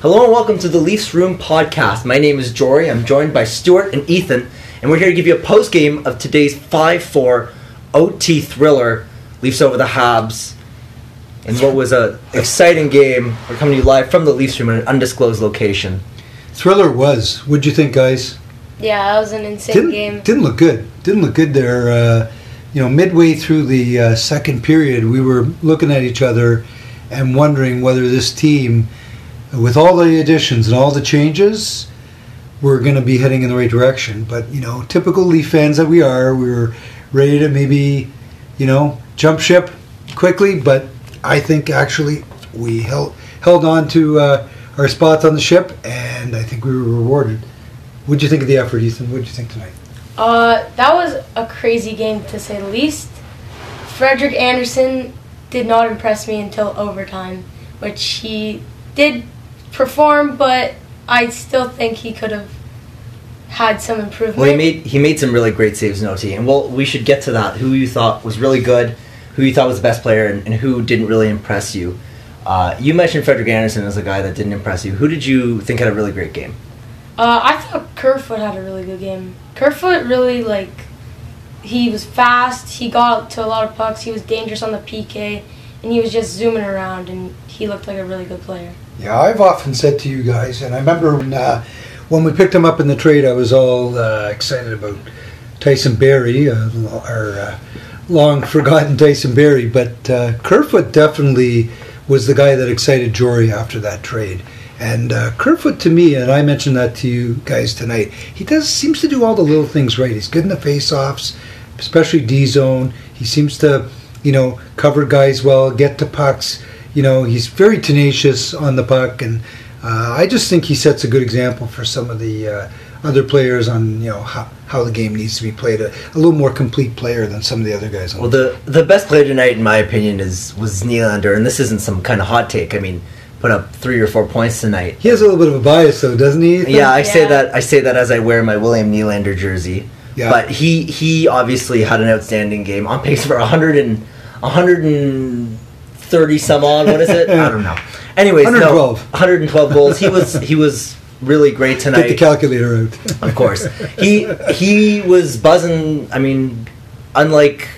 Hello and welcome to the Leafs Room podcast. My name is Jori. I'm joined by Stuart and Ethan, and we're here to give you a post game of today's 5 4 OT thriller, Leafs over the Habs. and what was a exciting game, we're coming to you live from the Leafs Room in an undisclosed location. Thriller was. What'd you think, guys? Yeah, that was an insane Didn't game. didn't look good. Didn't look good there. Uh, you know, midway through the uh, second period, we were looking at each other and wondering whether this team, with all the additions and all the changes, we're going to be heading in the right direction. But you know, typical Leaf fans that we are, we were ready to maybe, you know, jump ship quickly. But I think actually we held held on to uh, our spots on the ship, and I think we were rewarded. What'd you think of the effort, Ethan? What'd you think tonight? Uh, that was a crazy game to say the least. Frederik Andersen did not impress me until overtime, which he did perform, but I still think he could have had some improvement. Well, he made he made some really great saves in OT, and well, we should get to that. Who you thought was really good, who you thought was the best player, and, and who didn't really impress you. Uh, you mentioned Frederik Andersen as a guy that didn't impress you. Who did you think had a really great game? Uh, I thought Kerfoot had a really good game. Kerfoot really like he was fast. He got to a lot of pucks. He was dangerous on the PK, and he was just zooming around. And he looked like a really good player. Yeah, I've often said to you guys, and I remember when, uh, when we picked him up in the trade, I was all uh, excited about Tyson Barrie, uh, our uh, long forgotten Tyson Barrie. But uh, Kerfoot definitely was the guy that excited Jori after that trade. And uh, Kerfoot, to me, and I mentioned that to you guys tonight, he does seems to do all the little things right. He's good in the face-offs, especially D zone. He seems to, you know, cover guys well, get to pucks. You know, he's very tenacious on the puck, and uh, I just think he sets a good example for some of the uh, other players on you know how, how the game needs to be played. A, a little more complete player than some of the other guys. On Well, the the best player tonight, in my opinion, is was Nylander, and this isn't some kind of hot take. I mean, put up three or four points tonight. he has a little bit of a bias, though, doesn't he? Yeah, I say that I say that as I wear my William Nylander jersey. Yeah. But he he obviously had an outstanding game on pace for 100 and 100 and 130 some odd. What is it? I don't know. Anyways, 112. no, 112 goals. He was he was really great tonight. Get the calculator out. Of course, he he was buzzing. I mean, unlike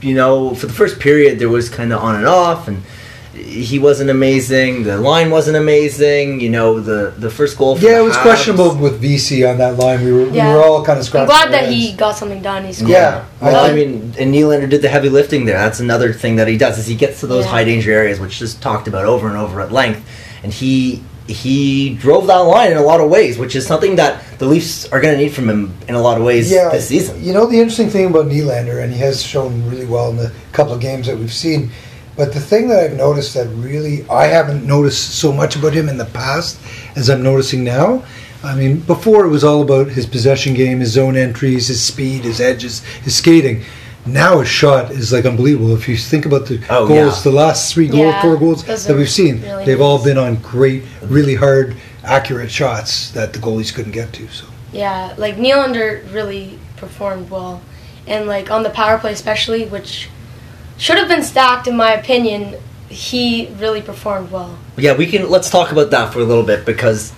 you know, for the first period there was kind of on and off, and he wasn't amazing. The line wasn't amazing. You know, the the first goal. For Yeah, the it was Habs- questionable with Vesey on that line. We were, we were all kind of I'm scratching. glad our that heads. he got something done. He scored. Yeah. Well, I mean, and Nylander did the heavy lifting there. That's another thing that he does is he gets to those Yeah. high danger areas, which is talked about over and over at length, and he he drove that line in a lot of ways, which is something that the Leafs are going to need from him in a lot of ways yeah, this season. You know the interesting thing about Nylander, and he has shown really well in the couple of games that we've seen. But the thing that I've noticed that really I haven't noticed so much about him in the past as I'm noticing now. I mean, before it was all about his possession game, his zone entries, his speed, his edges, his skating. Now his shot is like unbelievable. If you think about the Oh, goals, yeah. the last three goal, Yeah, four goals that we've seen, really they've all been on great, really hard, accurate shots that the goalies couldn't get to. So. Yeah, like Nylander really performed well, and like on the power play especially, which should have been stacked in my opinion. He really performed well. Yeah, we can. Let's talk about that for a little bit because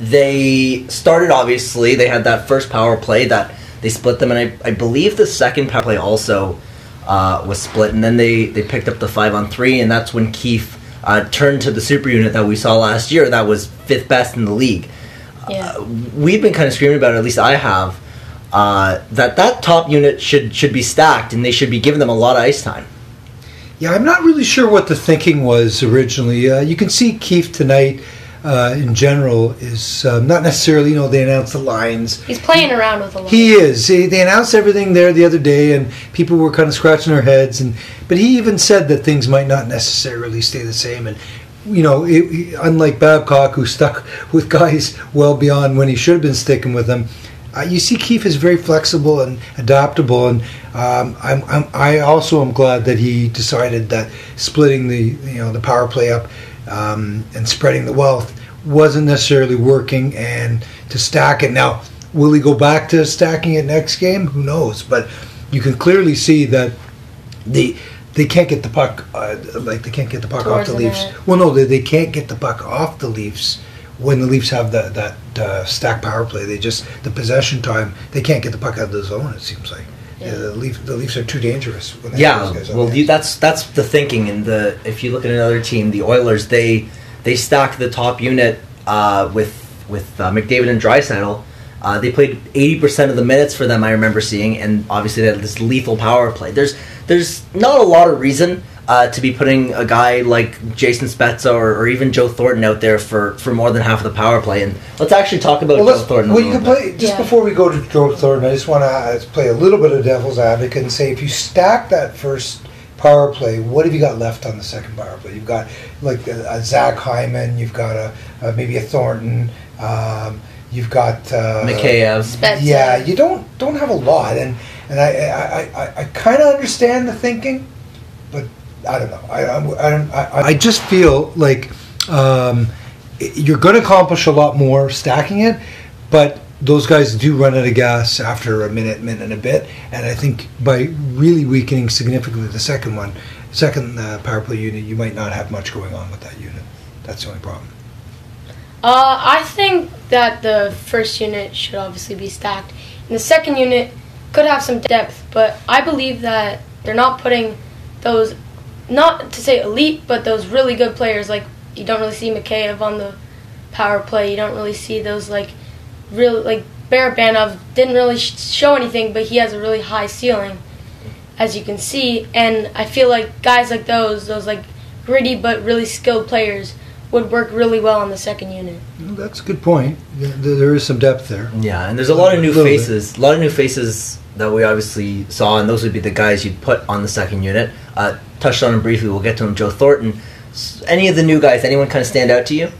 they started obviously. They had that first power play that they split them, and I, I believe the second power play also uh, was split, and then they they picked up the five on three, and that's when Keefe uh, turned to the super unit that we saw last year. That was fifth best in the league. Yeah. Uh, we've been kind of screaming about it. At least I have. Uh, that that top unit should should be stacked, and they should be giving them a lot of ice time. Yeah, I'm not really sure what the thinking was originally. Uh, you can see Keefe tonight, uh, in general, is um, not necessarily, you know, they announced the lines. He's playing around with a lot. He is. He, they announced everything there the other day, and people were kind of scratching their heads. And but he even said that things might not necessarily stay the same. And you know, it, unlike Babcock, who stuck with guys well beyond when he should have been sticking with them. Uh, you see, Keefe is very flexible and adaptable, and um, I'm, I'm, I also am glad that he decided that splitting the you know the power play up um, and spreading the wealth wasn't necessarily working, and to stack it now. Will he go back to stacking it next game? Who knows? But you can clearly see that the they can't get the puck. Uh, like they can't get the puck Towards off the the Leafs. Well, no, they, they can't get the puck off the Leafs when the Leafs have that that uh, stack power play. They just the possession time. They can't get the puck out of the zone. It seems like Yeah. the Leaf the Leafs are too dangerous. When they have Yeah, those guys well, you, that's that's the thinking. And the if you look at another team, the Oilers, they they stack the top unit uh, with with uh, McDavid and Draisaitl. Uh, they played eighty percent of the minutes for them. I remember seeing, and obviously they had this lethal power play. There's there's not a lot of reason uh, to be putting a guy like Jason Spezza or, or even Joe Thornton out there for, for more than half of the power play. And let's actually talk about Well, Joe let's, Thornton. a well, you can bit. play just Yeah. before we go to Joe Thornton. I just want to uh, play a little bit of devil's advocate and say, if you stack that first power play, what have you got left on the second power play? You've got like a, a Zach Hyman, you've got a, a maybe a Thornton, um, you've got uh, Mikheyev. Spezza. Yeah, you don't don't have a lot, and and I I, I, I kind of understand the thinking, but I don't know. I I, I, I, I just feel like um, you're going to accomplish a lot more stacking it, but those guys do run out of gas after a minute, minute and a bit, and I think by really weakening significantly the second one, second uh, power play unit, you might not have much going on with that unit. That's the only problem. Uh, I think that the first unit should obviously be stacked, and the second unit could have some depth. But I believe that they're not putting those, not to say elite, but those really good players. Like you don't really see Mikheyev on the power play. You don't really see those like real like Barabanov didn't really sh- show anything, but he has a really high ceiling, as you can see. And I feel like guys like those, those like gritty but really skilled players, would work really well on the second unit. Well, that's a good point. There, there is some depth there. Yeah, and there's a lot of new Little bit. faces. A lot of new faces that we obviously saw, and those would be the guys you'd put on the second unit. Uh, touched on him briefly. We'll get to him. Joe Thornton. Any of the new guys? Anyone kind of stand out to you?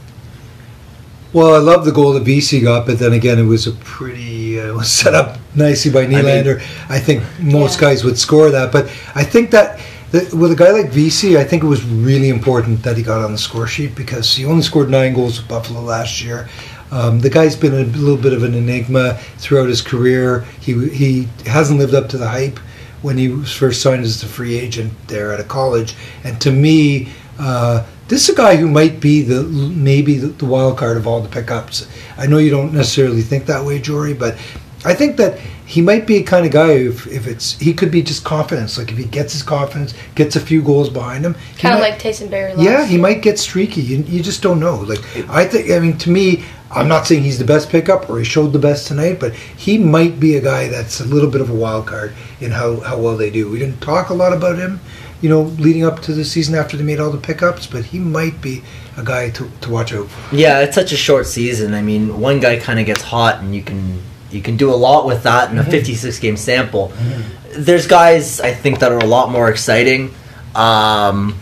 Well, I love the goal that Vesey got, but then again, it was a pretty uh, was set up nicely by Nylander. I, think most Yeah. guys would score that, but I think that, that with a guy like Vesey, I think it was really important that he got on the score sheet because he only scored nine goals with Buffalo last year. Um, the guy's been a little bit of an enigma throughout his career. He he hasn't lived up to the hype when he was first signed as a free agent there at a college, and to me. Uh, this is a guy who might be the maybe the, the wild card of all the pickups. I know you don't necessarily think that way, Jori, but I think that he might be a kind of guy if, if it's he could be just confidence. Like if he gets his confidence, gets a few goals behind him, Kind of like Tyson Barrie. Yeah, he might get streaky. You, you just don't know. Like I think, I mean, to me, I'm not saying he's the best pickup or he showed the best tonight, but he might be a guy that's a little bit of a wild card in how how well they do. We didn't talk a lot about him, you know, leading up to the season after they made all the pickups, but he might be a guy to, to watch out for. Yeah, it's such a short season. I mean, one guy kind of gets hot, and you can you can do a lot with that in a 56 game sample. There's guys I think that are a lot more exciting um,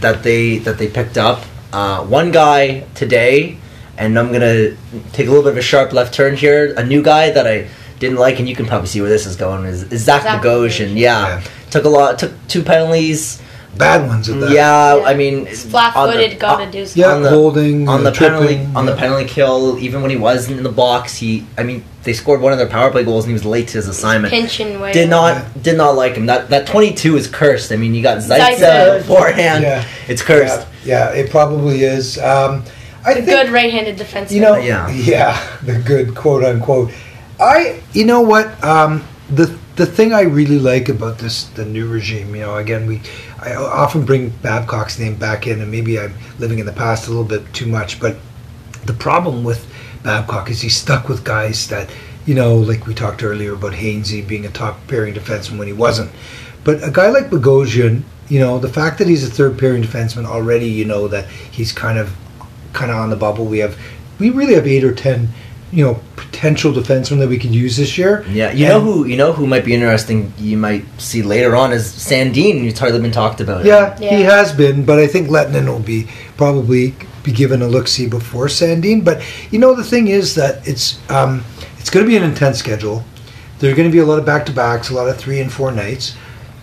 that they that they picked up. Uh, one guy today, and I'm gonna take a little bit of a sharp left turn here. A new guy that I didn't like, and you can probably see where this is going. Is, is Zach, Zach Bogosian? Bogosian. Yeah. Yeah. took a lot, took two penalties. Bad ones at that. Yeah, Yeah. I mean, He's flat-footed. on Got the- to do something. Yeah, on the- holding on uh, the penalty tripping, on the penalty kill. Even when he wasn't in the box, he. I mean, they scored one of their power play goals, and he was late to his assignment. Pinching way. Did not Yeah. did not like him. That that twenty two is cursed. I mean, you got Zaitsev Zaitsev. beforehand. Yeah. It's cursed. Yeah, yeah, it probably is. Um, I A think good right-handed defenseman. You know, Yeah. yeah, the good quote unquote. I, you know what, um, the the thing I really like about this the new regime, you know, again we, I often bring Babcock's name back in, and maybe I'm living in the past a little bit too much, but the problem with Babcock is he's stuck with guys that, you know, like we talked earlier about Hainsey being a top pairing defenseman when he wasn't, but a guy like Bogosian, you know, the fact that he's a third pairing defenseman already, you know that he's kind of kind of on the bubble. We have, we really have eight or ten, you know, potential defensemen that we could use this year. Yeah, you And- know who you know who might be interesting. You might see later on is Sandin. Who's hardly been talked about. Yeah, he has been, but I think Lehtonen will be probably be given a look see before Sandin. But you know, the thing is that it's um, it's going to be an intense schedule. There are going to be a lot of back to backs, a lot of three and four nights.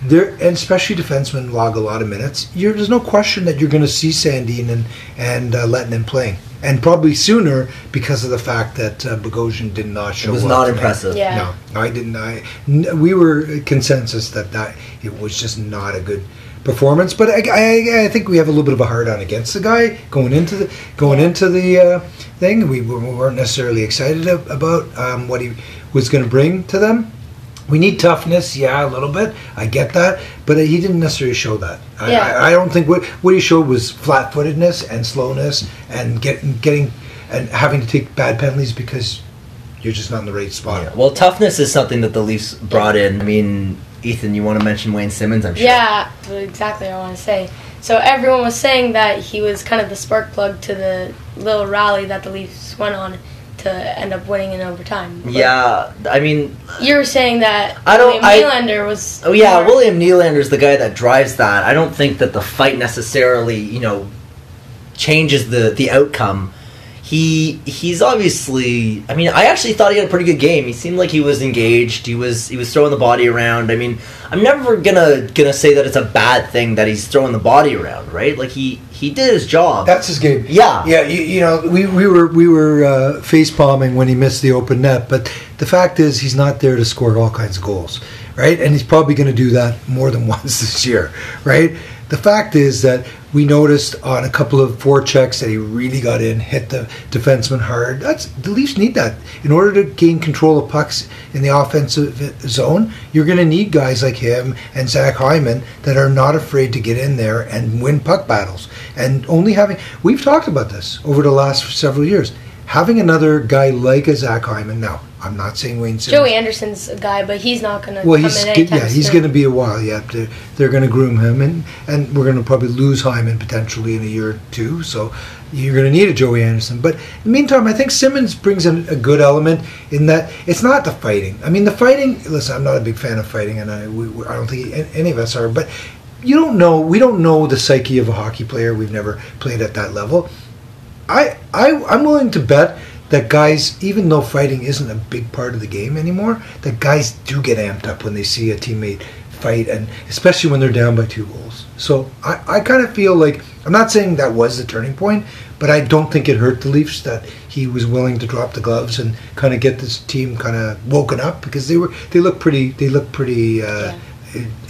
There and especially defensemen log a lot of minutes. You're, there's no question that you're going to see Sandin and and uh, Lehtonen playing, and probably sooner because of the fact that uh, Bogosian did not show. Up. It was up not impressive. Yeah. impressive. No, I didn't. I n- we were consensus that that it was just not a good performance. But I, I, I think we have a little bit of a hard on against the guy going into the going into the uh, thing. We, we weren't necessarily excited about um, what he was going to bring to them. We need toughness, yeah, a little bit. I get that, but he didn't necessarily show that. I, Yeah. I, I don't think what what he showed was flat-footedness and slowness and getting getting and having to take bad penalties because you're just not in the right spot. Yeah. Well, toughness is something that the Leafs brought in. I mean, Ethan, you want to mention Wayne Simmons? I'm sure. Yeah, exactly. what I want to say. So everyone was saying that he was kind of the spark plug to the little rally that the Leafs went on to end up winning in overtime. But Yeah. I mean, You were saying that I don't- William I- Nylander was. Oh yeah, more- William Nylander's the guy that drives that. I don't think that the fight necessarily, you know, changes the the outcome. He he's obviously. I mean, I actually thought he had a pretty good game. He seemed like he was engaged. He was he was throwing the body around. I mean, I'm never gonna gonna say that it's a bad thing that he's throwing the body around, right? Like he he did his job. That's his game. Yeah. yeah. You, you know, we, we were we were uh, face palming when he missed the open net, but the fact is he's not there to score all kinds of goals, right? And he's probably going to do that more than once this year, right? The fact is that we noticed on a couple of forechecks that he really got in, hit the defenseman hard. That's the Leafs need that in order to gain control of pucks in the offensive zone. You're going to need guys like him and Zach Hyman that are not afraid to get in there and win puck battles. And only having we've talked about this over the last several years. Having another guy like a Zach Hyman. Now, I'm not saying Wayne Simmons. Joey Anderson's a guy, but he's not going to Well, he's yeah, he's going to be a while yet. They're, they're going to groom him, and and we're going to probably lose Hyman potentially in a year or two. So you're going to need a Joey Anderson. But in the meantime, I think Simmons brings in a good element in that it's not the fighting. I mean, the fighting. Listen, I'm not a big fan of fighting, and I we, we- I don't think any of us are. But you don't know. We don't know the psyche of a hockey player. We've never played at that level. I, I I'm willing to bet that guys, even though fighting isn't a big part of the game anymore, that guys do get amped up when they see a teammate fight, and especially when they're down by two goals. So I, I kind of feel like I'm not saying that was the turning point, but I don't think it hurt the Leafs that he was willing to drop the gloves and kind of get this team kind of woken up because they were they look pretty they look pretty uh,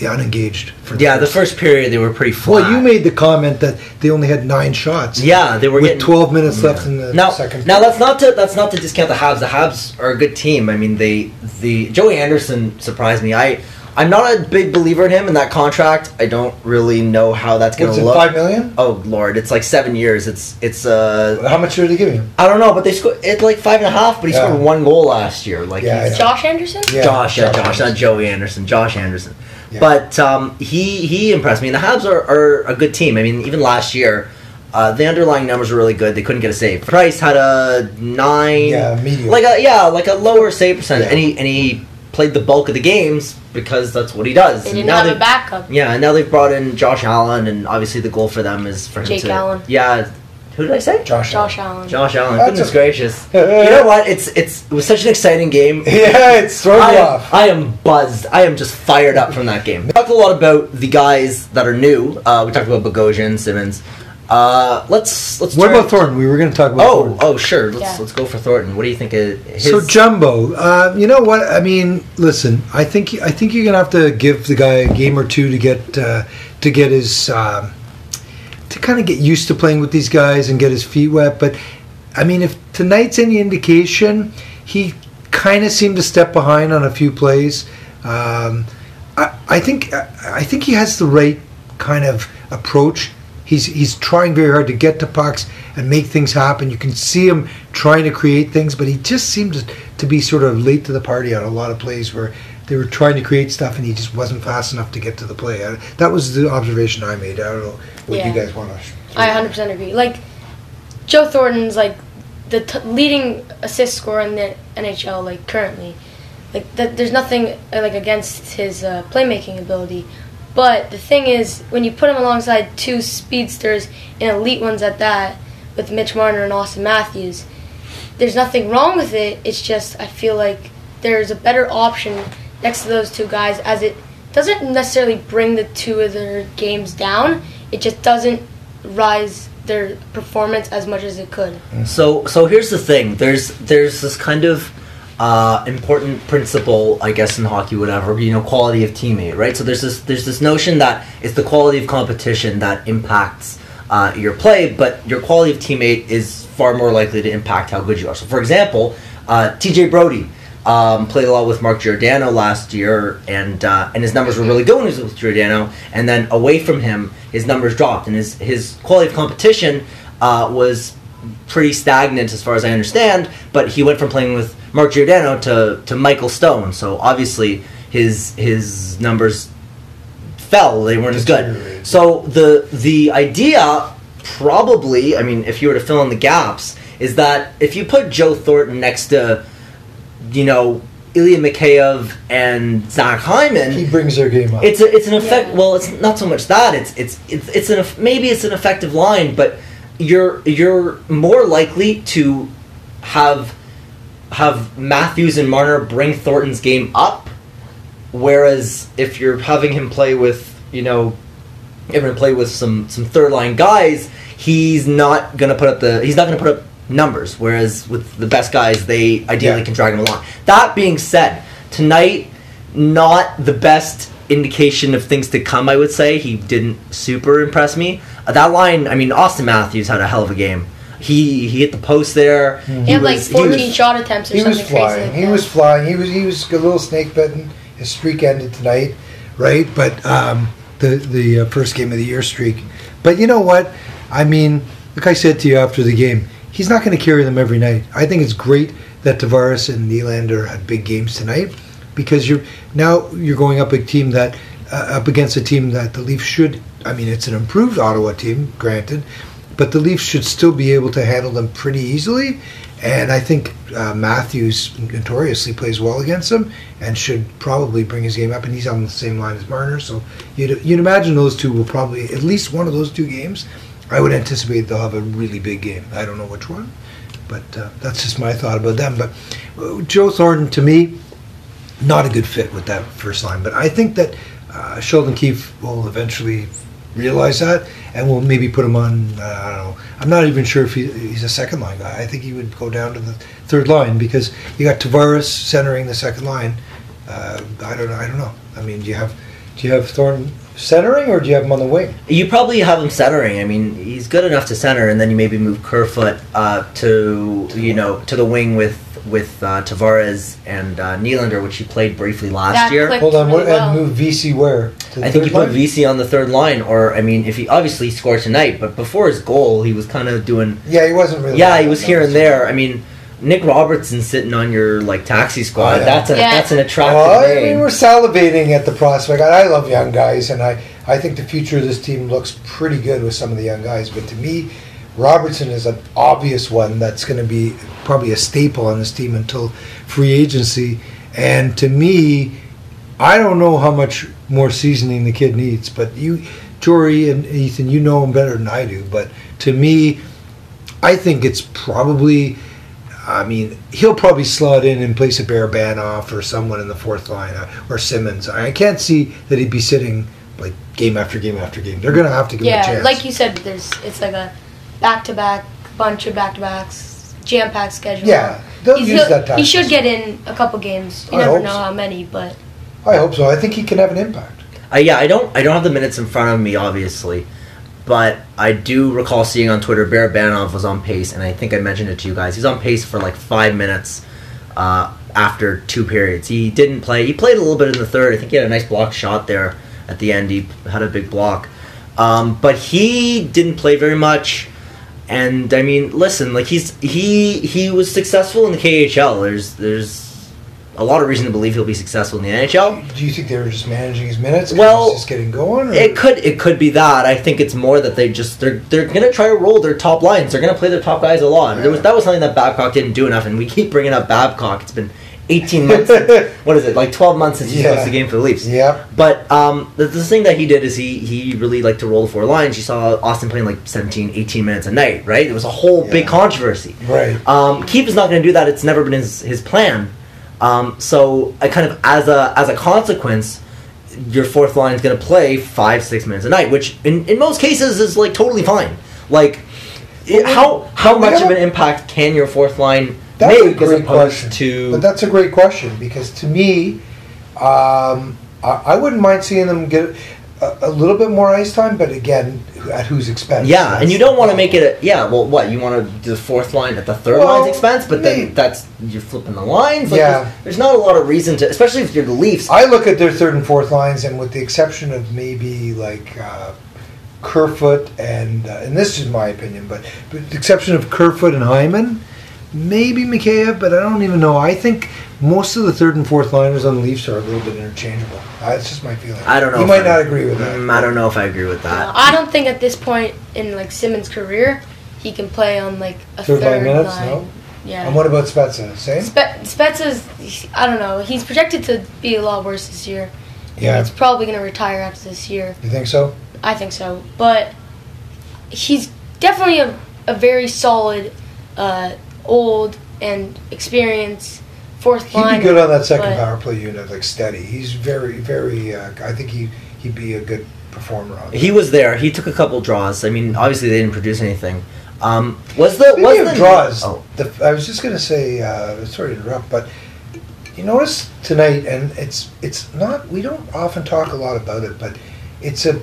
unengaged. For yeah, the first period they were pretty flat. Well, you made the comment that they only had nine shots. Yeah, they were with getting, 12 minutes left in the now, second. Now that's not to that's not to discount the Habs. The Habs are a good team. I mean, they the Joey Anderson surprised me. I I'm not a big believer in him in that contract. I don't really know how that's going to look. five million? Oh lord, it's like seven years. It's it's uh How much are they giving him? I don't know, but they scored it's like five and a half. But he Yeah. scored one goal last year. Like Yeah, he's, I know. Josh Anderson? Yeah, Josh, yeah, Josh Josh, not Joey Anderson, Josh Anderson. Yeah. But um, he he impressed me, and the Habs are, are a good team. I mean, even last year, uh, the underlying numbers were really good. They couldn't get a save. Price had a nine, Yeah, medium. like a yeah, like a lower save percentage, Yeah. and he and he played the bulk of the games because that's what he does. They And didn't now have they've- a backup. Yeah, and now they've brought in Josh Allen, and obviously the goal for them is for him Jake to Allen. Yeah, who did I say? Josh. Josh Allen. Josh Allen. That's Goodness a- graciess. you know what? It's it's it was such an exciting game. Yeah, it's thrown I you am, off. I am buzzed. I am just fired up from that game. We talked a lot about the guys that are new. Uh, we talked about Bogosian, Simmons. Uh, let's let's. What turn- about Thornton? We were going to talk about Oh, Thornton. oh, sure. Let's Yeah. let's go for Thornton. What do you think of his? So Jumbo, uh, you know what? I mean, listen. I think I think you're gonna have to give the guy a game or two to get uh, to get his um, to kind of get used to playing with these guys and get his feet wet. But I mean, if tonight's any indication, he kind of seemed to step behind on a few plays. Um, I, I think I, think he has the right kind of approach. He's he's trying very hard to get to pucks and make things happen. You can see him trying to create things, but he just seems to be sort of late to the party on a lot of plays where they were trying to create stuff and he just wasn't fast enough to get to the play. I, that was the observation I made. I don't know what Yeah. you guys want to. I 100% agree. Like, Joe Thornton's like the t- leading assist scorer in the NHL, like currently. Like, that, there's nothing uh, like against his uh, playmaking ability. But the thing is, when you put him alongside two speedsters and elite ones at that, with Mitch Marner and Austin Matthews, there's nothing wrong with it. It's just I feel like there's a better option next to those two guys, as it doesn't necessarily bring the two of their games down. It just doesn't rise their performance as much as it could. So so here's the thing. There's there's this kind of uh, important principle, I guess, in hockey, whatever. You know, quality of teammate, right? So there's this there's this notion that it's the quality of competition that impacts uh, your play, but your quality of teammate is far more likely to impact how good you are. So, for example, uh, T.J. Brodie. Um, played a lot with Mark Giordano last year, and uh, and his numbers were really good when he was with Giordano. And then away from him, his numbers dropped, and his his quality of competition uh, was pretty stagnant as far as I understand. But he went from playing with Mark Giordano to, to Michael Stone, so obviously his his numbers fell. They weren't as good. So the the idea probably, I mean, if you were to fill in the gaps, is that if you put Joe Thornton next to, you know, Ilya Mikheyev and Zach Hyman, He brings their game up. it's a, it's an effect. Yeah. Well, it's not so much that it's it's it's it's an eff- maybe it's an effective line, but you're you're more likely to have have Matthews and Marner bring Thornton's game up, whereas if you're having him play with you know, you're gonna play with some some third line guys, he's not gonna put up the he's not gonna put up numbers. Whereas with the best guys, they ideally Yeah. can drag them along. That being said, tonight not the best indication of things to come. I would say he didn't super impress me. Uh, that line, I mean, Austin Matthews had a hell of a game. He he hit the post there. He had like was- 14 was- shot attempts or he was something crazy. flying. like he that. was flying. He was he was a little snake bitten. His streak ended tonight, right? But um, the the uh, first game of the year streak. But you know what? I mean, like I said to you after the game, he's not going to carry them every night. I think it's great that Tavares and Nylander had big games tonight because you're now you're going up a team that uh, up against a team that the Leafs should. I mean, it's an improved Ottawa team, granted, but the Leafs should still be able to handle them pretty easily. And I think uh, Matthews notoriously plays well against them and should probably bring his game up. And he's on the same line as Marner, so you'd, you'd imagine those two will probably at least one of those two games. I would anticipate they'll have a really big game. I don't know which one, but uh, that's just my thought about them. But uh, Joe Thornton, to me, not a good fit with that first line. But I think that uh, Sheldon Keefe will eventually realize that and we'll maybe put him on. Uh, I don't know. I'm not even sure if he, he's a second line guy. I think he would go down to the third line because you got Tavares centering the second line. Uh, I don't know. I don't know. I mean, do you have do you have Thornton centering or do you have him on the wing? You probably have him centering. I mean, he's good enough to center, and then you maybe move Kerfoot uh, to you know to the wing with with uh, Tavares and uh, Nylander, which he played briefly last That year. Hold on, really what, well. and move Vesey where? I think third you put line? Vesey on the third line, or I mean, if he obviously scored tonight, but before his goal, he was kind of doing. Yeah, he wasn't really. Yeah, he was here and there. I mean, Nick Robertson sitting on your like taxi squad. Oh, yeah. That's a Yeah. that's an attractive Well, I mean, we're salivating at the prospect. I I love young guys, and I, I think the future of this team looks pretty good with some of the young guys. But to me, Robertson is an obvious one that's going to be probably a staple on this team until free agency. And to me, I don't know how much more seasoning the kid needs. But you, Jori and Ethan, you know him better than I do. But to me, I think it's probably. I mean, he'll probably slot in in place of Barabanov or someone in the fourth line uh, or Simmons. I can't see that he'd be sitting like game after game after game. They're going to have to give him a Yeah, chance. like you said, there's it's like a back to back bunch of back to backs, jam packed schedule. yeah, they'll He's- use he'll- that time. He should get in a couple games. You I never hope know so. how many, but I hope so. I think he can have an impact. Uh, yeah, I don't. I don't have the minutes in front of me, obviously, but I do recall seeing on Twitter Bear Barabanov was on pace, and I think I mentioned it to you guys. He's on pace for like five minutes uh, after two periods. He didn't play. He played a little bit in the third. I think he had a nice block shot there at the end. He had a big block, um, but he didn't play very much. And I mean, listen, like he's he he was successful in the KHL. There's there's a lot of reason to believe he'll be successful in the NHL. Do you think they were just managing his minutes? Well, just getting going. Or? It could it could be that. I think it's more that they just they're they're gonna try to roll their top lines. They're gonna play their top guys a lot. There was that was something that Babcock didn't do enough, and we keep bringing up Babcock. It's been eighteen months. what is it like twelve months since he Yeah. coached the game for the Leafs? Yeah. But um, the, the thing that he did is he he really liked to roll the four lines. You saw Austin playing like 17, 18 minutes a night, right? It was a whole big controversy. Right. Um, Keefe is not going to do that. It's never been his, his plan. Um, so I kind of as a as a consequence, your fourth line is going to play five six minutes a night, which in, in most cases is like totally fine. Like, Well, how how much of an impact can your fourth line That's a Maybe as great opposed question. to But that's a great question because to me, um, I, I wouldn't mind seeing them get a, a little bit more ice time, but again, at whose expense? Yeah, and you don't want to make it. A, yeah, well, what you want to do the fourth line at the third Well, line's expense, but maybe. then that's you're flipping the lines. Like, Yeah. there's, there's not a lot of reason to, especially if you're the Leafs. I look at their third and fourth lines, and with the exception of maybe like uh, Kerfoot and uh, and this is my opinion, but, but with the exception of Kerfoot and Hyman, maybe Mikheyev, but I don't even know. I think most of the third and fourth liners on the Leafs are a little bit interchangeable. That's just my feeling. I don't know. You might I- not agree with that. Mm, I don't know if I agree with Uh, that. I don't think at this point in like Simmons' career he can play on like a Third third, line minutes, line. no? Yeah. And what about Spezza? Same. Spe- Spezza's, I don't know. He's projected to be a lot worse this year. Yeah. He's probably going to retire after this year. You think so? I think so. But he's definitely a, a very solid, uh, old and experienced fourth He'd liner. be good on that second power play unit, like steady. He's very, very. Uh, I think he he'd be a good performer on. He was there. He took a couple draws. I mean, obviously they didn't produce anything. Um, was the Speaking was of the draws, Oh, the, I was just going to say, uh, sorry to interrupt, but you notice tonight, and it's it's not. We don't often talk a lot about it, but it's a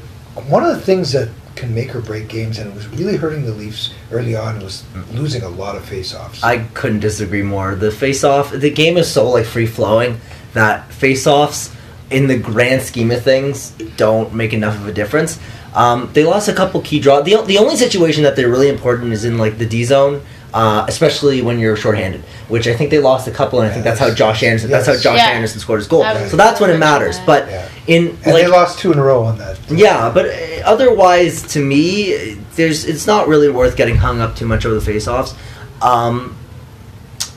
one of the things that can make or break games, and it was really hurting the Leafs early on. It was losing a lot of faceoffs. I couldn't disagree more. The face-off, the game is so like free flowing that face-offs, in the grand scheme of things, don't make enough of a difference. Um, they lost a couple key draws. The, the only situation that they're really important is in like the D zone, uh, especially when you're shorthanded. Which I think they lost a couple, and I think that's how Josh Anderson. That's how Josh Yeah. Anderson scored his goal. I So that's when it matters. But Yeah. in and like they lost two in a row on that. yeah, but uh, otherwise, to me, there's it's not really worth getting hung up too much over the face-offs. Um,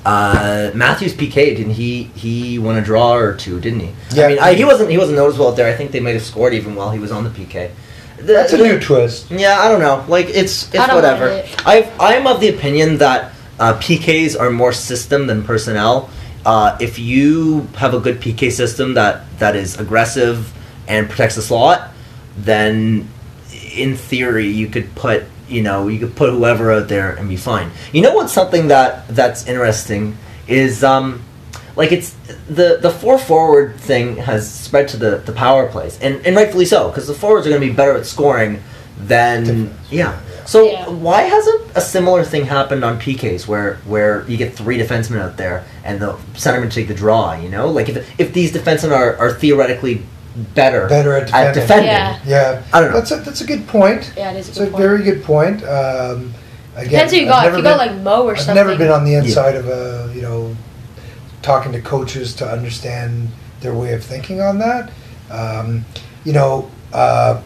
uh, Matthews PK didn't he? He won a draw or two, didn't he? Yeah. I mean, I, he wasn't he wasn't noticeable out there. I think they might have scored even while he was on the PK. The- That's a new twist. yeah, I don't know. Like it's it's I whatever. it. I I'm of the opinion that uh, PKs are more system than personnel. Uh, if you have a good PK system that that is aggressive and protects the slot, then in theory you could put you know you could put whoever out there and be fine. You know what's something that that's interesting is um like it's the the four forward thing has spread to the the power plays and and rightfully so because the forwards are going to be better at scoring than Defense, yeah. yeah. So Yeah. why hasn't a similar thing happened on PKs where where you get three defensemen out there and the centerman take the draw? You know, like if if these defensemen are, are theoretically better Better at at defending. defending, Yeah. Yeah, I don't know. That's a that's a good point. Yeah, it is a It's good a point. very good point. Um, again, Depends who you I've got. If never you got like Mo or something. I've never been on the Yeah. inside of a you know talking to coaches to understand their way of thinking on that. Um, you know, uh,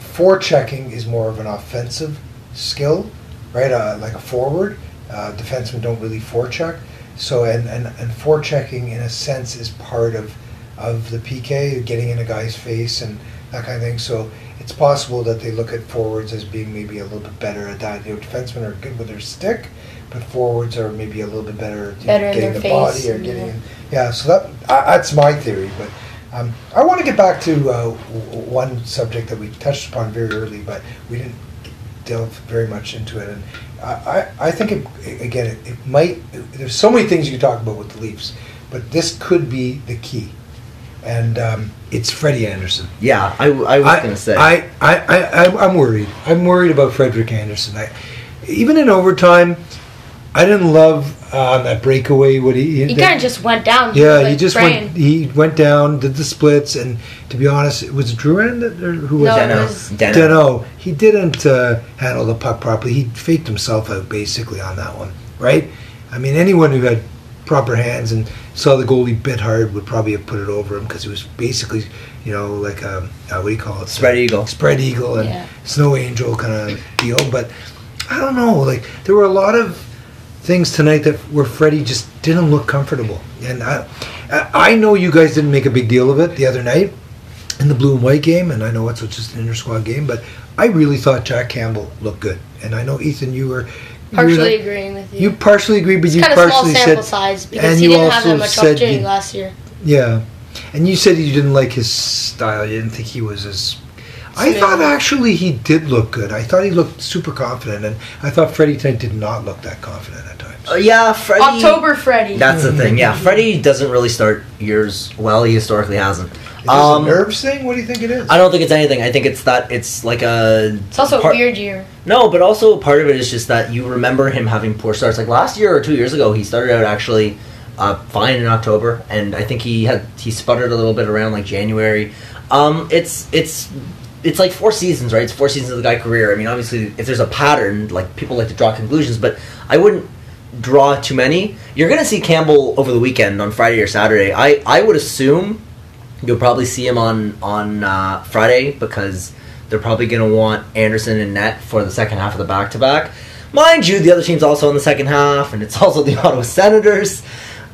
forechecking is more of an offensive skill, right? Uh, like a forward, uh, defensemen don't really forecheck. So and, and and forechecking in a sense is part of of the PK, getting in a guy's face and that kind of thing. So it's possible that they look at forwards as being maybe a little bit better at that. You know, defensemen are good with their stick, but forwards are maybe a little bit better, Better know, in getting their the face, body or getting yeah. Yeah, so that uh, that's my theory. But um, I want to get back to uh, w- one subject that we touched upon very early, but we didn't delve very much into it. And I, I, I think it, again, it, it might. There's so many things you can talk about with the Leafs, but this could be the key. And um, it's Freddie Andersen. yeah, I, I was going to say. I, I, I, I, I'm worried. I'm worried about Frederik Andersen. I, even in overtime, I didn't love uh, on that breakaway. What he He kind of just went down. yeah, like, he just praying. went. He went down, did the splits, and to be honest, it was Drouin that or who was No, that? it Danault. was- Danault. Danault. He didn't uh, handle the puck properly. He faked himself out basically on that one, right? I mean, anyone who had proper hands and saw the goalie bit hard would probably have put it over him because it was basically, you know, like a, uh, what do you call it? Spread eagle. Spread eagle and Yeah. snow angel kind of deal. But I don't know. Like there were a lot of things tonight that where Freddie just didn't look comfortable. And I, I know you guys didn't make a big deal of it the other night in the blue and white game, and I know it's just an inter squad game, but I really thought Jack Campbell looked good. And I know Ethan, you were you partially like- agreeing with you. You partially agree, but it's you kind of small partially sample said, size and because he you didn't have that much opportunity you- last year. yeah. And you said you didn't like his style. You didn't think he was as. I thought actually he did look good. I thought he looked super confident, and I thought Freddie tonight did not look that confident at times. Uh, yeah, Freddie. October Freddy. That's the thing. Yeah, Freddie doesn't really start years well. He historically hasn't. Is this Um, a nerves thing? What do you think it is? I don't think it's anything. I think it's that it's like a. it's also part- a weird year. No, but also part of it is just that you remember him having poor starts. Like last year or two years ago, he started out actually uh, fine in October, and I think he had he sputtered a little bit around like January. Um, it's it's it's like four seasons, right? It's four seasons of the guy career. I mean, obviously, if there's a pattern, like people like to draw conclusions, but I wouldn't draw too many. You're gonna see Campbell over the weekend on Friday or Saturday. I I would assume you'll probably see him on on uh, Friday because they're probably going to want Andersen and net for the second half of the back to back. Mind you, the other team's also in the second half, and it's also the Ottawa Senators.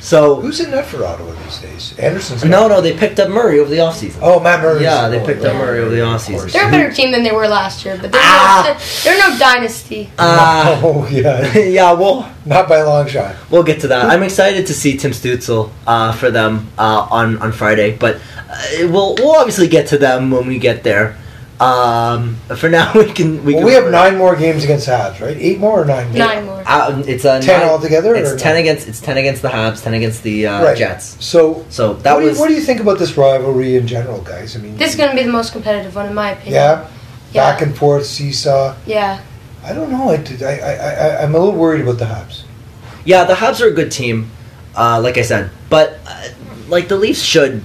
So Who's in net for Ottawa these days? Anderson's no, no, they picked up Murray over the offseason. Oh, Matt Murray. Yeah, they picked up Murray over the Of offseason. They're a better team than they were last year, but they're, Ah. no, they're no dynasty. Uh, oh yeah, yeah, we'll not by a long shot. we'll get to that. I'm excited to see Tim Stützle uh, for them uh, on on Friday, but uh, we'll we'll obviously get to them when we get there. Um, for now, we can we well, can we have nine more games against Habs, right? Eight more or nine? Nine more. Uh, it's a Ten nine- altogether, It's or ten nine? against it's ten against the Habs, ten against the uh, Right. Jets. So, So that what, do was you, what do you think about this rivalry in general, guys? I mean, This is going to be the most competitive one, in my opinion. yeah, Yeah. back and forth seesaw. Yeah. I don't know. I, I, I, I, I'm a little worried about the Habs. yeah. The Habs are a good team, uh, like I said, but uh, like the Leafs should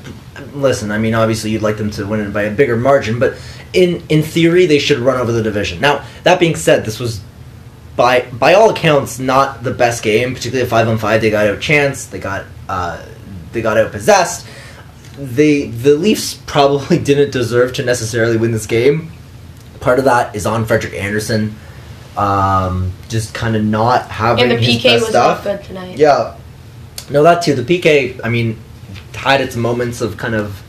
listen. I mean, obviously you'd like them to win it by a bigger margin, but in in theory they should run over the division. Now that being said, this was. By by all accounts, not the best game. Particularly at five on five, they got out chance. They got uh, they got out possessed. They the Leafs probably didn't deserve to necessarily win this game. Part of that is on Frederik Andersen, um, just kind of not having And the his PK best was stuff. good tonight. Yeah, no, that too. The PK, I mean, had its moments of kind of.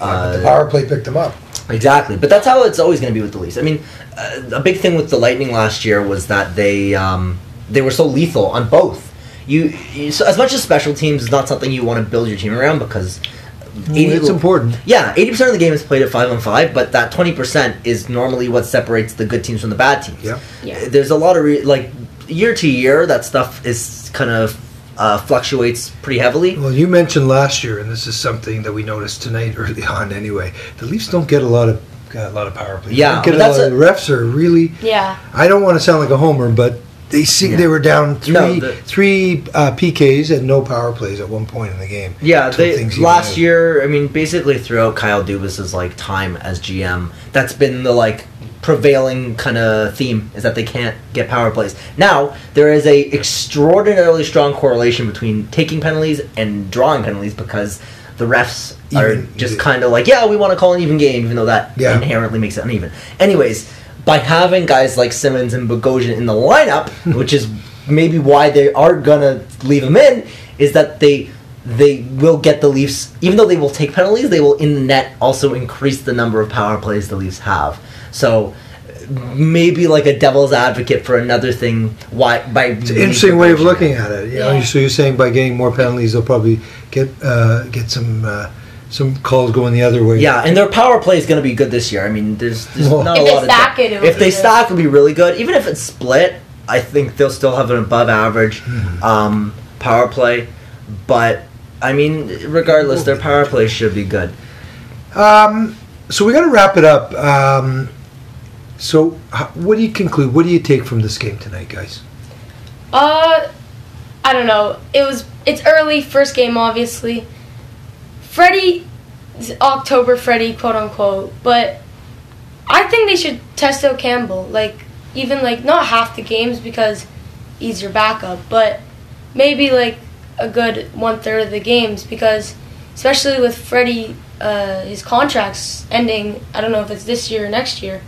Yeah, but the Uh, power play picked them up. Exactly, but that's how it's always going to be with the Leafs. I mean, uh, a big thing with the Lightning last year was that they um, they were so lethal on both. You, you so as much as special teams is not something you want to build your team around because it's important. Yeah, eighty percent of the game is played at five on five, but that twenty percent is normally what separates the good teams from the bad teams. Yeah. Yeah. There's a lot of re- like year to year that stuff is kind of uh, fluctuates pretty heavily. Well, you mentioned last year, and this is something that we noticed tonight early on. Anyway, the Leafs don't get a lot of got a lot of power play. They Yeah, get but a lot of, a- the refs are really. Yeah. I don't want to sound like a homer, but they see Yeah. they were down three No, the- three uh, PKs and no power plays at one point in the game. Yeah, they, last year, I mean, basically throughout Kyle Dubas's like time as GM, that's been the like prevailing kind of theme is that they can't get power plays. Now there is a extraordinarily strong correlation between taking penalties and drawing penalties because the refs are Even- just kind of like, yeah, we want to call an even game, even though that Yeah. inherently makes it uneven. Anyways, by having guys like Simmons and Bogosian in the lineup, which is maybe why they are gonna leave them in, is that they they will get the Leafs, even though they will take penalties, they will in the net also increase the number of power plays the Leafs have. So maybe like a devil's advocate for another thing. Why by It's an interesting way of looking at it. You know, Yeah. so you're saying by getting more penalties, they'll probably get uh, get some uh, some calls going the other way. Yeah, and their power play is going to be good this year. I mean, there's, there's Well- not a lot of stack it, it will if be they good. stack, it'll be really good. Even if it's split, I think they'll still have an above average Mm-hmm. um, power play. But I mean, regardless, their power play should be good. Um, so we got to wrap it up. Um, so, what do you conclude? What do you take from this game tonight, guys? Uh, I don't know. It was. It's early, first game, obviously. Freddie, October Freddie, quote unquote. But I think they should test out Campbell. Like even like not half the games because he's your backup, but maybe like a good one third of the games because especially with Freddie, uh, his contract's ending. I don't know if it's this year or next year,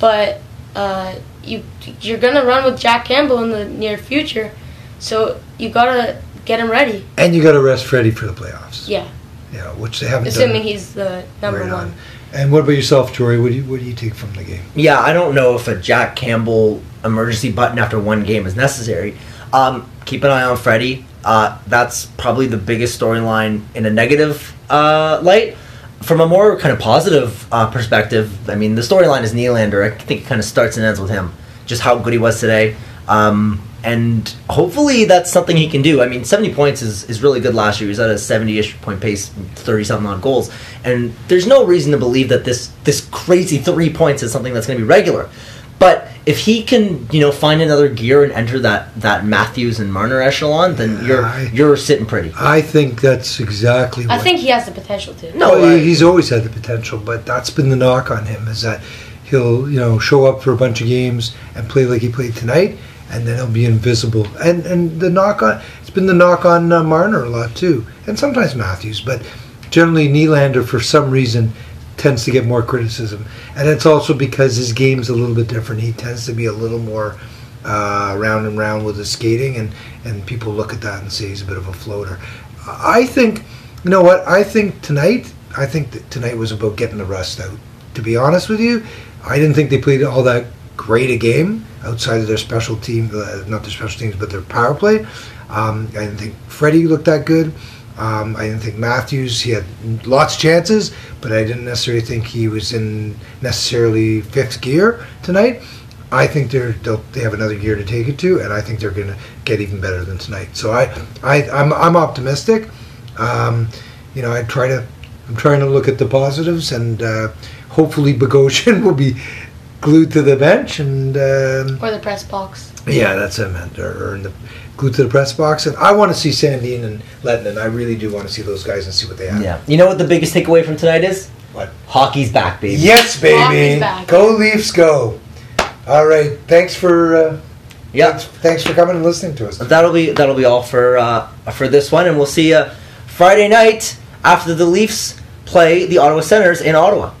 but uh, you you're gonna run with Jack Campbell in the near future, so you gotta get him ready. And you got to rest Freddie for the playoffs. Yeah, Yeah, which they haven't assuming done. he's the number right one. on. And what about yourself, Jori? What do you what do you take from the game? Yeah, I don't know if a Jack Campbell emergency button after one game is necessary. Um, keep an eye on Freddie. Uh, that's probably the biggest storyline in a negative uh, light. From a more kind of positive uh, perspective, I mean, the storyline is Nylander. I think it kind of starts and ends with him. Just how good he was today. Um, and hopefully that's something he can do. I mean, 70 points is, is really good last year. He was at a 70-ish point pace, 30 something on goals, and there's no reason to believe that this this crazy three points is something that's going to be regular. But if he can, you know, find another gear and enter that, that Matthews and Marner echelon, then Yeah, you're I- you're sitting pretty. I think that's exactly. I think he has the potential to. No, Well, I- he's always had the potential, but that's been the knock on him is that he'll you know show up for a bunch of games and play like he played tonight, and then he'll be invisible. And and the knock on it's been the knock on uh, Marner a lot too, and sometimes Matthews, but generally Nylander for some reason tends to get more criticism, and it's also because his game's a little bit different. He tends to be a little more. Uh, round and round with his skating, and, and people look at that and say he's a bit of a floater. I think, you know what? I think tonight, I think that tonight was about getting the rust out. To be honest with you, I didn't think they played all that great a game outside of their special team, uh, not their special teams, but their power play. Um, I didn't think Freddie looked that good. Um, I didn't think Matthews. He had lots of chances, but I didn't necessarily think he was in necessarily fifth gear tonight. I think they're they'll, they have another year to take it to, and I think they're going to get even better than tonight. So I, I I'm, I'm optimistic. Um, you know, I try to I'm trying to look at the positives, and uh, hopefully Bogosian will be glued to the bench, and um, Or the press box. yeah, that's what I meant, or, or in the glued to the press box. And I want to see Sandin and Lehtonen. I really do want to see those guys and see what they have. Yeah. You know what the biggest takeaway from tonight is? What? Hockey's back, baby. Yes, baby. Back. Go Leafs, go. All right. Thanks for. Uh, Yeah. Thanks, thanks for coming and listening to us. That'll be that'll be all for uh, for this one, and we'll see you Friday night after the Leafs play the Ottawa Senators in Ottawa.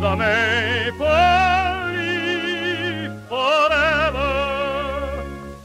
The man